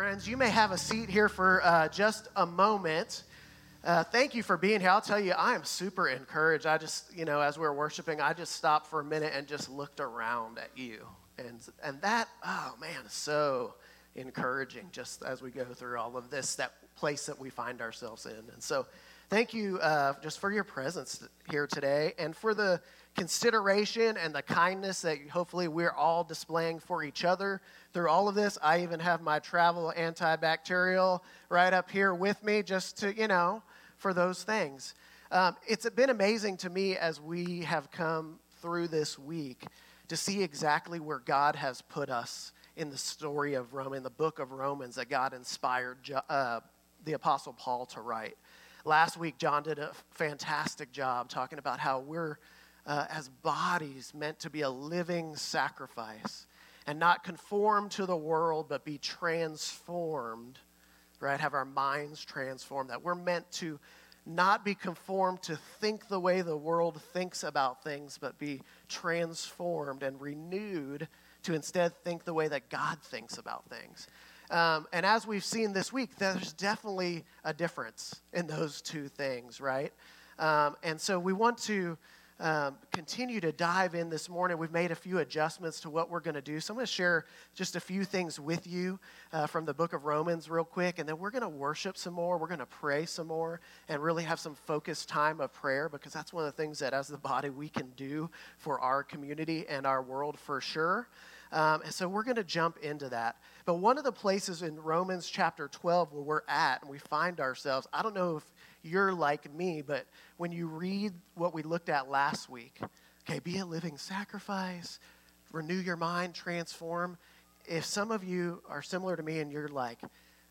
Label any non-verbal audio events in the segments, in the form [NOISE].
friends. You may have a seat here for uh, just a moment. Uh, thank you for being here. I'll tell you, I am super encouraged. I just, you know, as we were worshiping, I just stopped for a minute and just looked around at you. And, and that, oh man, so encouraging just as we go through all of this, that place that we find ourselves in. And so, thank you uh, just for your presence here today and for the consideration and the kindness that hopefully we're all displaying for each other through all of this. I even have my travel antibacterial right up here with me just to, you know, for those things. Um, it's been amazing to me as we have come through this week to see exactly where God has put us in the story of Rome, in the book of Romans that God inspired uh, the Apostle Paul to write. Last week, John did a fantastic job talking about how we're, uh, as bodies, meant to be a living sacrifice and not conform to the world, but be transformed, right? Have our minds transformed. That we're meant to not be conformed to think the way the world thinks about things, but be transformed and renewed to instead think the way that God thinks about things. Um, and as we've seen this week, there's definitely a difference in those two things, right? Um, and so we want to um, continue to dive in this morning. We've made a few adjustments to what we're going to do. So I'm going to share just a few things with you uh, from the book of Romans, real quick, and then we're going to worship some more. We're going to pray some more and really have some focused time of prayer because that's one of the things that, as the body, we can do for our community and our world for sure. Um, and so we're going to jump into that. But one of the places in Romans chapter 12 where we're at and we find ourselves, I don't know if you're like me, but when you read what we looked at last week, okay, be a living sacrifice, renew your mind, transform. If some of you are similar to me and you're like,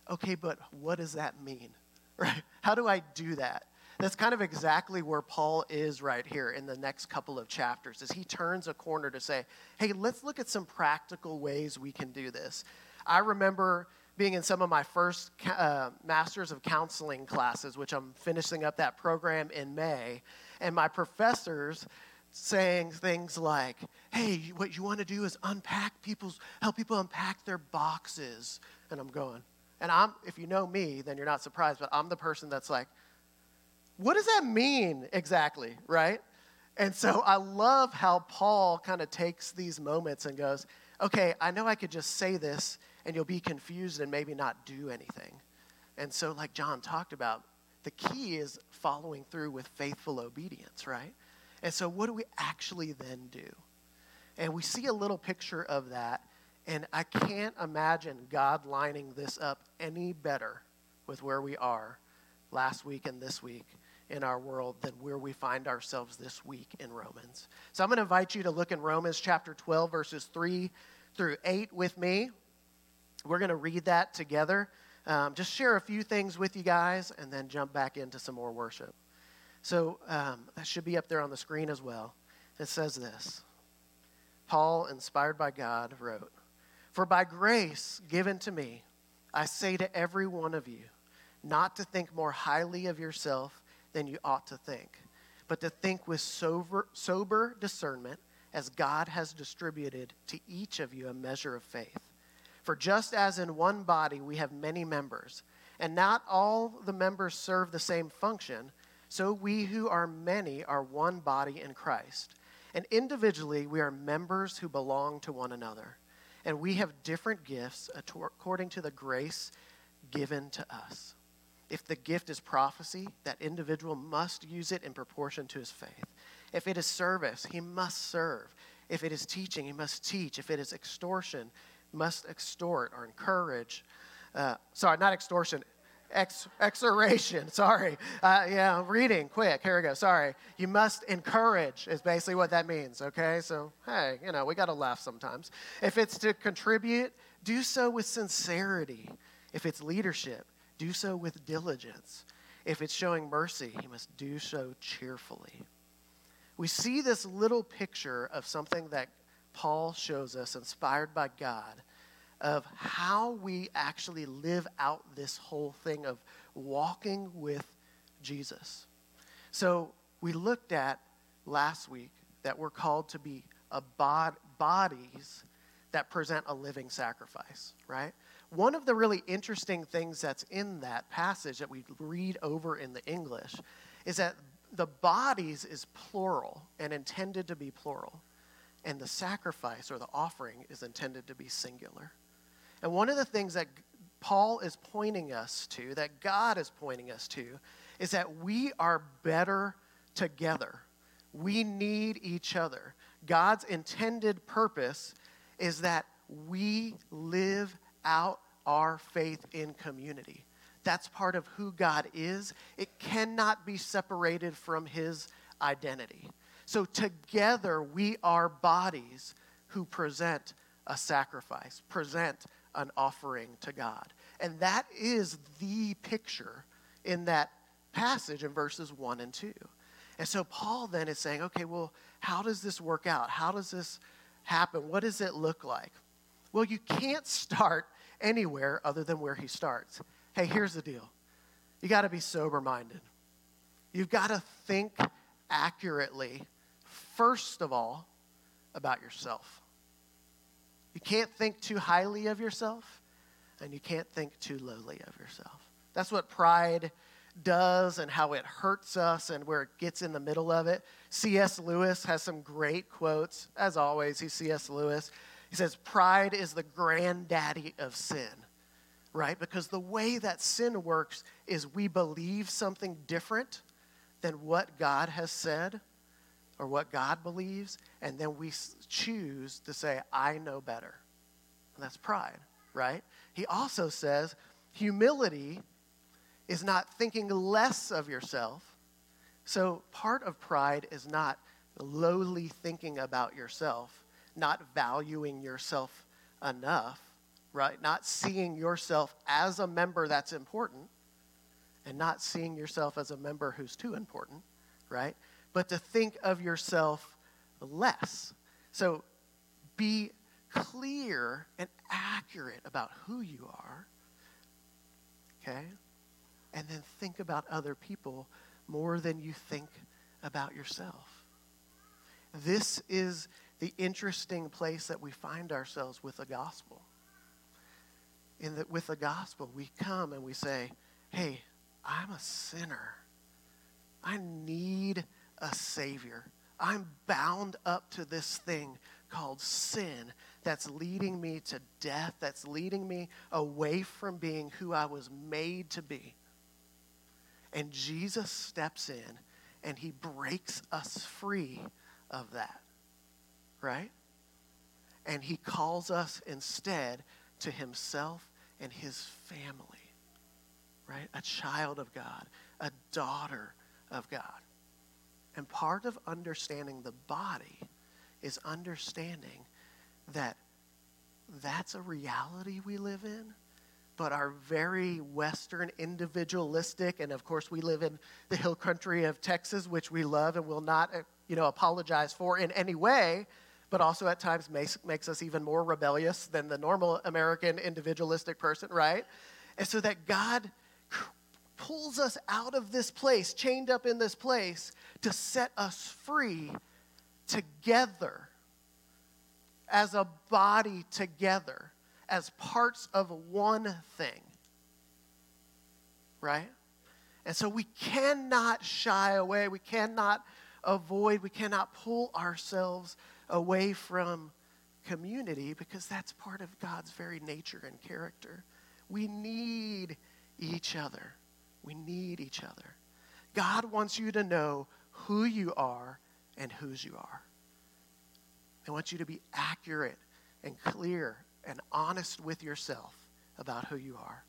okay, but what does that mean? [LAUGHS] Right? How do I do that? That's kind of exactly where Paul is right here in the next couple of chapters as he turns a corner to say, hey, let's look at some practical ways we can do this. I remember being in some of my first uh, Masters of Counseling classes, which I'm finishing up that program in May, and my professors saying things like, hey, what you want to do is unpack people's, help people unpack their boxes. And I'm going, and I'm, if you know me, then you're not surprised, but I'm the person that's like, what does that mean exactly, right? And so I love how Paul kind of takes these moments and goes, okay, I know I could just say this and you'll be confused and maybe not do anything. And so, like John talked about, the key is following through with faithful obedience, right? And so, what do we actually then do? And we see a little picture of that, and I can't imagine God lining this up any better with where we are last week and this week in our world than where we find ourselves this week in Romans. So I'm going to invite you to look in Romans chapter 12, verses 3 through 8 with me. We're going to read that together. Um, just share a few things with you guys and then jump back into some more worship. So um, that should be up there on the screen as well. It says this Paul, inspired by God, wrote, For by grace given to me, I say to every one of you, not to think more highly of yourself than you ought to think, but to think with sober, sober discernment as God has distributed to each of you a measure of faith. For just as in one body we have many members, and not all the members serve the same function, so we who are many are one body in Christ. And individually we are members who belong to one another. And we have different gifts according to the grace given to us. If the gift is prophecy, that individual must use it in proportion to his faith. If it is service, he must serve. If it is teaching, he must teach. If it is extortion, must extort or encourage. Uh, sorry, not extortion, ex, exoration. [LAUGHS] Sorry. Uh, yeah, reading, quick. Here we go. Sorry. You must encourage, is basically what that means, okay? So, hey, you know, we got to laugh sometimes. If it's to contribute, do so with sincerity. If it's leadership, do so with diligence. If it's showing mercy, he must do so cheerfully. We see this little picture of something that Paul shows us, inspired by God, of how we actually live out this whole thing of walking with Jesus. So we looked at last week that we're called to be a bod- bodies that present a living sacrifice, right? One of the really interesting things that's in that passage that we read over in the English is that the bodies is plural and intended to be plural, and the sacrifice or the offering is intended to be singular. And one of the things that Paul is pointing us to, that God is pointing us to, is that we are better together. We need each other. God's intended purpose is that we live out our faith in community. That's part of who God is. It cannot be separated from his identity. So, together, we are bodies who present a sacrifice, present an offering to God. And that is the picture in that passage in verses 1 and 2. And so Paul then is saying, okay, well, how does this work out? How does this happen? What does it look like? Well, you can't start anywhere other than where he starts. Hey, here's the deal you got to be sober minded. You've got to think accurately, first of all, about yourself. You can't think too highly of yourself, and you can't think too lowly of yourself. That's what pride does and how it hurts us and where it gets in the middle of it. C.S. Lewis has some great quotes. As always, he's C.S. Lewis. He says, Pride is the granddaddy of sin, right? Because the way that sin works is we believe something different than what God has said or what God believes, and then we choose to say, I know better. And that's pride, right? He also says, humility is not thinking less of yourself. So part of pride is not lowly thinking about yourself, not valuing yourself enough, right? Not seeing yourself as a member that's important and not seeing yourself as a member who's too important, right? But to think of yourself less. So be clear and accurate about who you are, okay? And then think about other people more than you think about yourself. This is the interesting place that we find ourselves with the gospel. In that with the gospel, we come and we say, hey, I'm a sinner. I need a Savior. I'm bound up to this thing called sin that's leading me to death, that's leading me away from being who I was made to be. And Jesus steps in and he breaks us free of that, right? And he calls us instead to himself and his family, right? A child of God, a daughter of God. And part of understanding the body is understanding that that's a reality we live in, but are very Western, individualistic, and of course, we live in the hill country of Texas, which we love and will not, uh, you know, apologize for in any way, but also at times makes, makes us even more rebellious than the normal American individualistic person, right? And so that God pulls us out of this place, chained up in this place, to set us free together as a body together, as parts of one thing. Right? And so we cannot shy away, we cannot avoid, we cannot pull ourselves away from community because that's part of God's very nature and character. We need each other. We need each other. God wants you to know who you are and whose you are. He wants you to be accurate and clear and honest with yourself about who you are.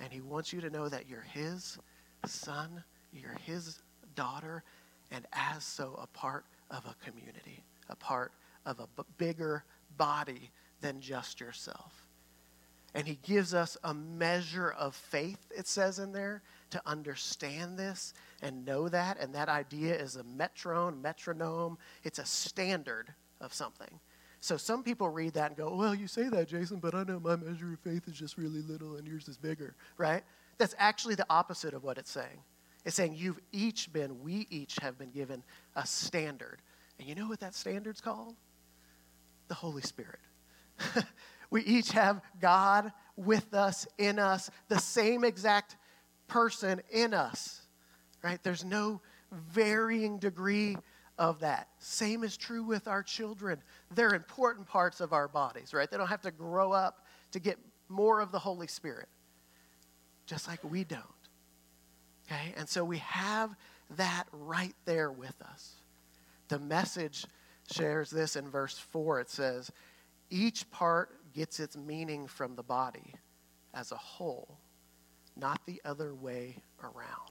And He wants you to know that you're His son, you're His daughter, and as so, a part of a community, a part of a bigger body than just yourself. And he gives us a measure of faith, it says in there, to understand this and know that. And that idea is a metron, metronome. It's a standard of something. So some people read that and go, well, you say that, Jason, but I know my measure of faith is just really little and yours is bigger, right? That's actually the opposite of what it's saying. It's saying you've each been, we each have been given a standard. And you know what that standard's called? The Holy Spirit. [LAUGHS] We each have God with us, in us, the same exact person in us, right? There's no varying degree of that. Same is true with our children. They're important parts of our bodies, right? They don't have to grow up to get more of the Holy Spirit, just like we don't. Okay? And so we have that right there with us. The message shares this in verse 4. It says, Each part gets its meaning from the body as a whole, not the other way around.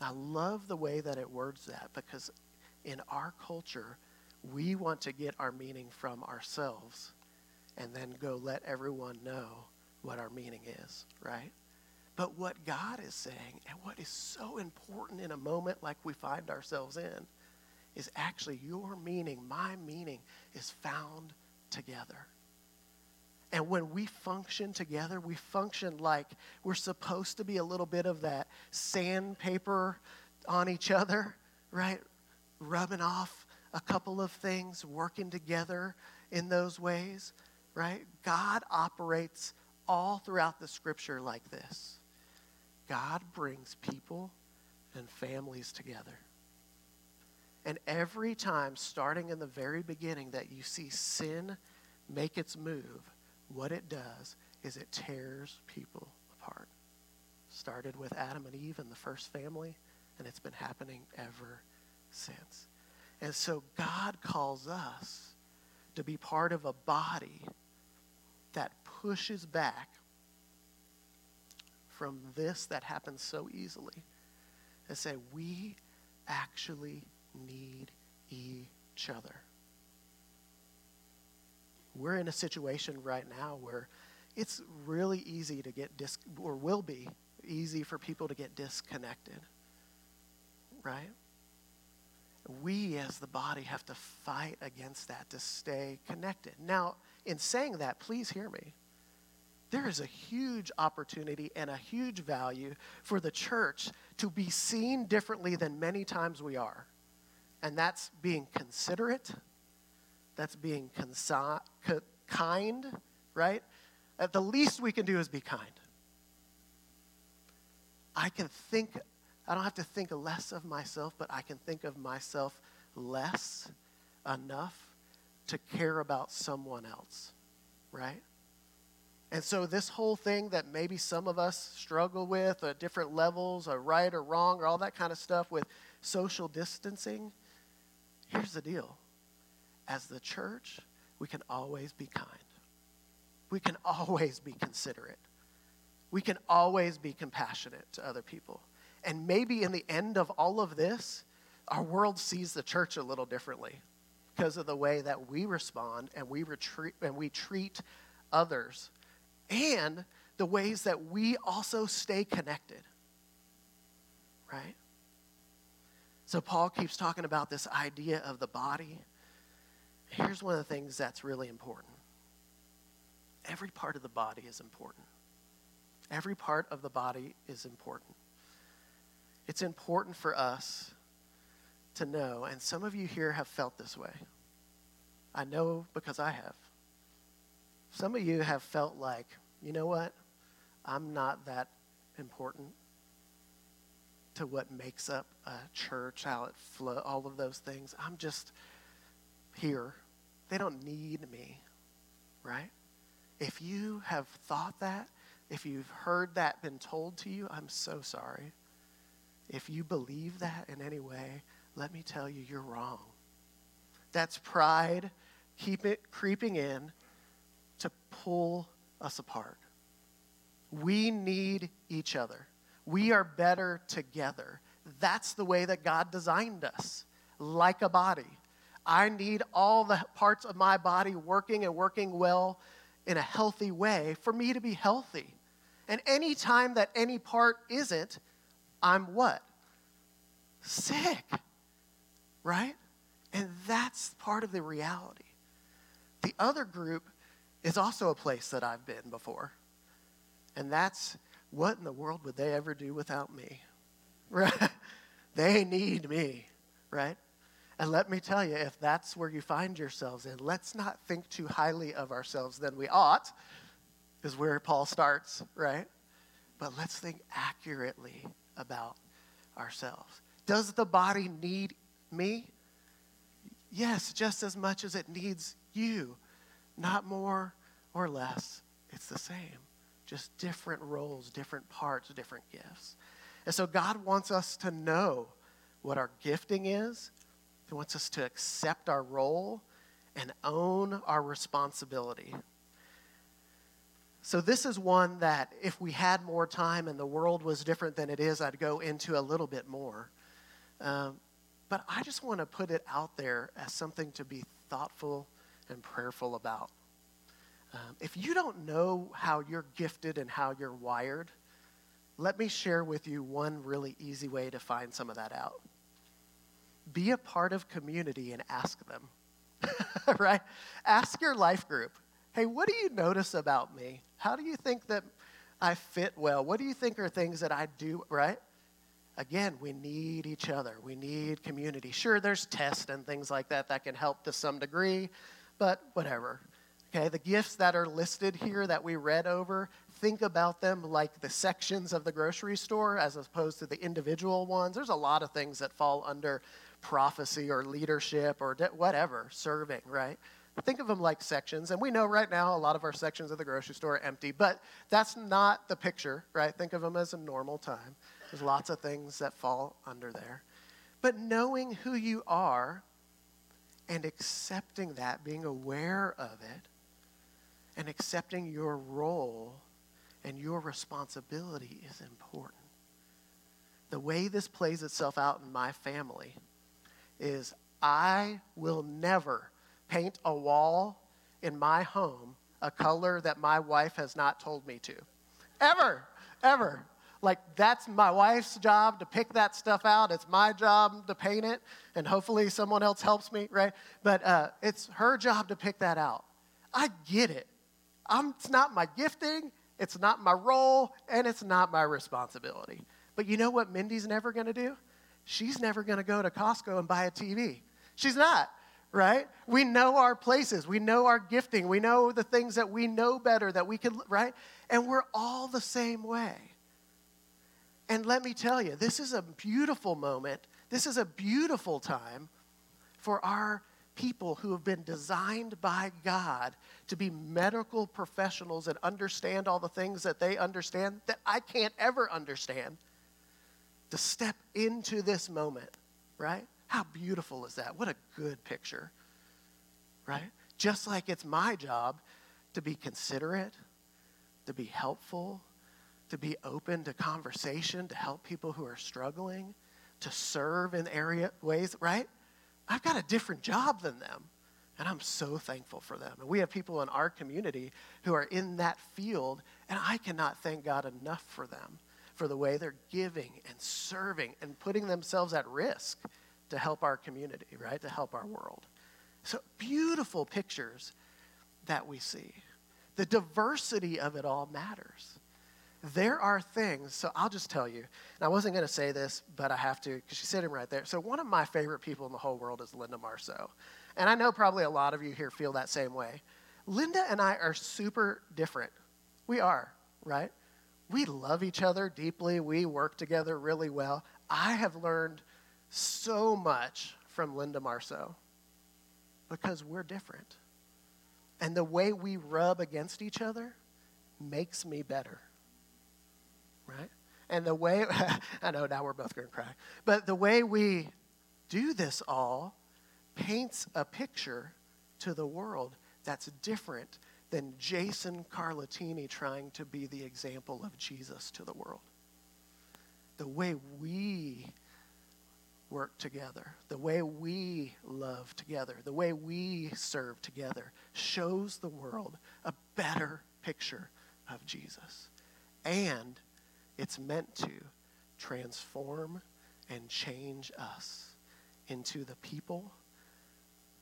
I love the way that it words that because in our culture, we want to get our meaning from ourselves and then go let everyone know what our meaning is, right? But what God is saying, and what is so important in a moment like we find ourselves in, is actually your meaning, my meaning, is found together. And when we function together, we function like we're supposed to be a little bit of that sandpaper on each other, right? Rubbing off a couple of things, working together in those ways, right? God operates all throughout the scripture like this God brings people and families together. And every time, starting in the very beginning, that you see sin make its move, what it does is it tears people apart. Started with Adam and Eve and the first family, and it's been happening ever since. And so God calls us to be part of a body that pushes back from this that happens so easily and say, we actually need each other we're in a situation right now where it's really easy to get dis or will be easy for people to get disconnected. Right? We as the body have to fight against that to stay connected. Now, in saying that, please hear me. There is a huge opportunity and a huge value for the church to be seen differently than many times we are. And that's being considerate that's being consi- kind, right? At the least we can do is be kind. I can think, I don't have to think less of myself, but I can think of myself less enough to care about someone else, right? And so, this whole thing that maybe some of us struggle with at different levels, or right or wrong, or all that kind of stuff with social distancing, here's the deal as the church, we can always be kind. We can [LAUGHS] always be considerate. We can always be compassionate to other people. And maybe in the end of all of this, our world sees the church a little differently because of the way that we respond and we retreat and we treat others and the ways that we also stay connected. Right? So Paul keeps talking about this idea of the body Here's one of the things that's really important every part of the body is important. Every part of the body is important. It's important for us to know, and some of you here have felt this way. I know because I have. Some of you have felt like, you know what? I'm not that important to what makes up a church, how it flow, all of those things. I'm just here. They don't need me, right? If you have thought that, if you've heard that been told to you, I'm so sorry. If you believe that in any way, let me tell you, you're wrong. That's pride keep it creeping in pull us apart. We need each other. We are better together. That's the way that God designed us, like a body. I need all the parts of my body working and working well in a healthy way for me to be healthy. And any time that any part isn't, I'm what? Sick. Right? And that's part of the reality. The other group is also a place that I've been before. And that's what in the world would they ever do without me? [LAUGHS] They need me, right? And let me tell you, if that's where you find yourselves in, let's not think too highly of ourselves than we ought, is where Paul starts, right? But let's think accurately about ourselves. Does the body need me? Yes, just as much as it needs you. Not more or less. It's the same. Just different roles, different parts, different gifts. And so God wants us to know what our gifting is. He wants us to accept our role and own our responsibility. So, this is one that if we had more time and the world was different than it is, I'd go into a little bit more. Um, but I just want to put it out there as something to be thoughtful and prayerful about. Um, if you don't know how you're gifted and how you're wired, let me share with you one really easy way to find some of that out. Be a part of community and ask them, [LAUGHS] right? Ask your life group hey, what do you notice about me? How do you think that I fit well? What do you think are things that I do, right? Again, we need each other. We need community. Sure, there's tests and things like that that can help to some degree, but whatever. Okay, the gifts that are listed here that we read over, think about them like the sections of the grocery store as opposed to the individual ones. There's a lot of things that fall under prophecy or leadership or whatever, serving, right? Think of them like sections. And we know right now a lot of our sections of the grocery store are empty, but that's not the picture, right? Think of them as a normal time. There's lots of things that fall under there. But knowing who you are and accepting that, being aware of it, and accepting your role and your responsibility is important. The way this plays itself out in my family is I will never paint a wall in my home a color that my wife has not told me to. Ever, ever. Like, that's my wife's job to pick that stuff out. It's my job to paint it, and hopefully someone else helps me, right? But uh, it's her job to pick that out. I get it. I'm, it's not my gifting, it's not my role, and it's not my responsibility. But you know what Mindy's never to do? She's never to go to Costco and buy a TV. She's not right? We know our places, we know our gifting, we know the things that we know better that we can, right? And we're all the same way. And let me tell you, this is a beautiful moment. This is a beautiful time for our people who have been designed by God to be medical professionals and understand all the things that they understand that I can't ever understand, to step into this moment, right? How beautiful is that? What a good picture, right? Just like it's my job to be considerate, to be helpful, to be open to conversation, to help people who are struggling, to serve in area ways, right? I've got a different job than them. And I'm so thankful for them. And we have people in our community who are in that field, and I cannot thank God enough for them, for the way they're giving and serving and putting themselves at risk to help our community, right? To help our world. So beautiful pictures that we see. The diversity of it all matters. There are things, so I'll just tell you, and I wasn't going to say this, but I have to because she's sitting right there. So, one of my favorite people in the whole world is Linda Marceau. And I know probably a lot of you here feel that same way. Linda and I are super different. We are, right? We love each other deeply. We work together really well. I have learned so much from Linda Marceau because we're different. And the way we rub against each other makes me better. Right? And the way, [LAUGHS] I know now we're both going to cry, but the way we do this all paints a picture to the world that's different than Jason Carlatini trying to be the example of Jesus to the world. The way we work together, the way we love together, the way we serve together shows the world a better picture of Jesus. And it's meant to transform and change us into the people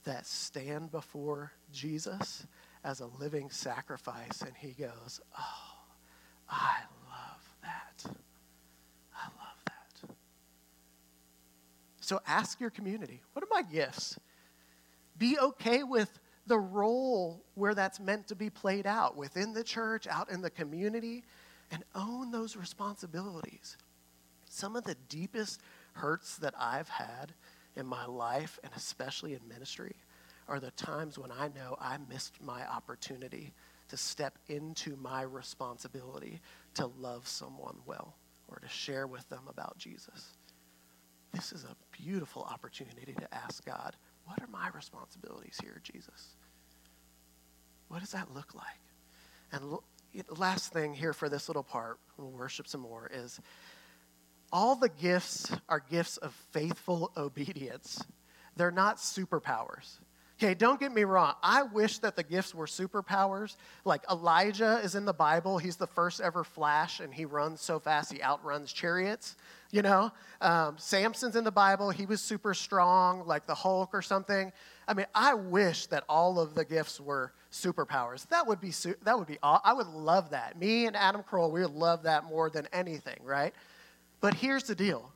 that stand before Jesus as a living sacrifice. And he goes, Oh, I love that. I love that. So ask your community what are my gifts? Be okay with the role where that's meant to be played out within the church, out in the community, and own those responsibilities. Some of the deepest hurts that I've had in my life, and especially in ministry, are the times when I know I missed my opportunity to step into my responsibility to love someone well or to share with them about Jesus. This is a beautiful opportunity to ask God, what are my responsibilities here, Jesus? What does that look like? And last thing here for this little part, we'll worship some more, is all the gifts are gifts of faithful [LAUGHS] obedience. They're not superpowers. Okay, don't get me wrong. I wish that the gifts were superpowers. Like Elijah is in the Bible. He's the first ever flash, and he runs so fast he outruns chariots. You know, um, Samson's in the Bible. He was super strong, like the Hulk or something. I mean, I wish that all of the gifts were superpowers. That would be that would be. I would love that. Me and Adam Kroll, we would love that more than anything, right? But here's the deal: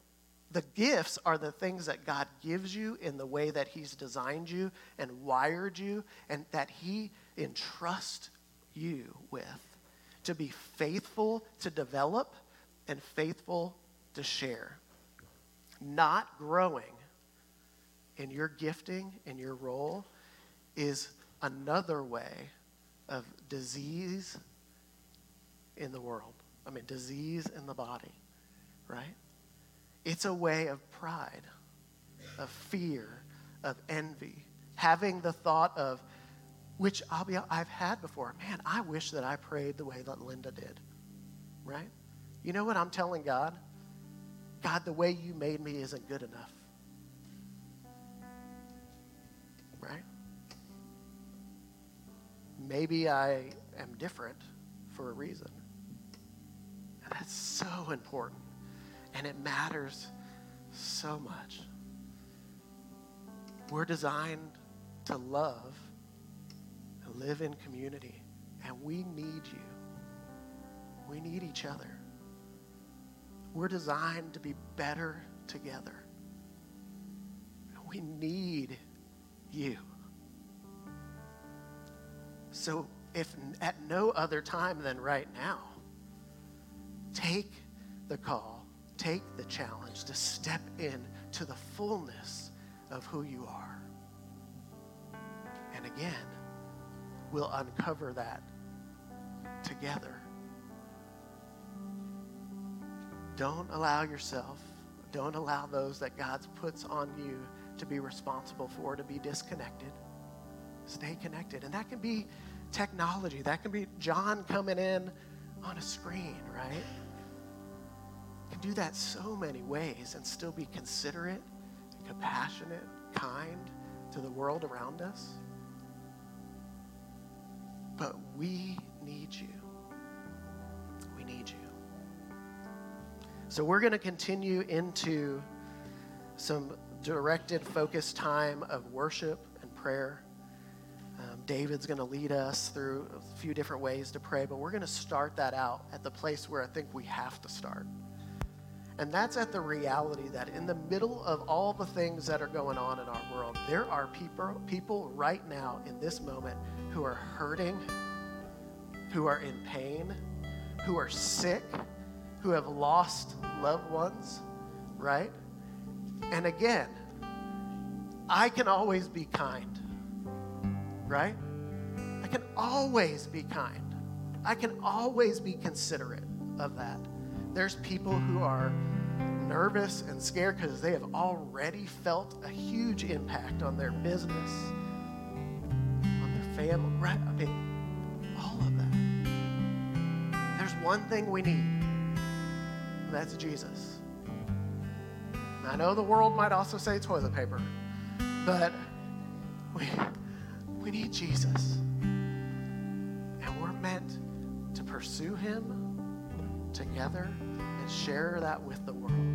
the gifts are the things that God gives you in the way that He's designed you and wired you, and that He entrusts you with to be faithful to develop and faithful to share. Not growing in your gifting and your role is another way of disease in the world. I mean, disease in the body, right? It's a way of pride, of fear, of envy, having the thought of, which I'll be, I've had before. Man, I wish that I prayed the way that Linda did, right? You know what I'm telling God? God, the way you made me isn't good enough. Right? Maybe I am different for a reason. And that's so important. And it matters so much. We're designed to love and live in community, and we need you. We need each other. We're designed to be better together. We need you. So, if at no other time than right now, take the call take the challenge to step in to the fullness of who you are. And again, we'll uncover that together. Don't allow yourself, don't allow those that God puts on you to be responsible for to be disconnected. Stay connected. And that can be technology, that can be John coming in on a screen, right? can do that so many ways and still be considerate, compassionate, kind to the world around us. But we need you. We need you. So we're going to continue into some directed, focused time of worship and prayer. David's going to lead us through a few different ways to pray, but we're going to start that out at the place where I think we have to start. And that's at the reality that in the middle of all the things that are going on in our world, there are people, people right now in this moment who are hurting, who are in pain, who are sick, who have lost loved ones, right? And again, I can always be kind, right? I can always be kind. I can always be considerate of that. There's people who are nervous and scared because they have already felt a huge impact on their business, on their family, right? I mean, all of that. There's one thing we need, that's Jesus. I know the world might also say toilet paper, but we need Jesus. And we're meant to pursue him together and share that with the world.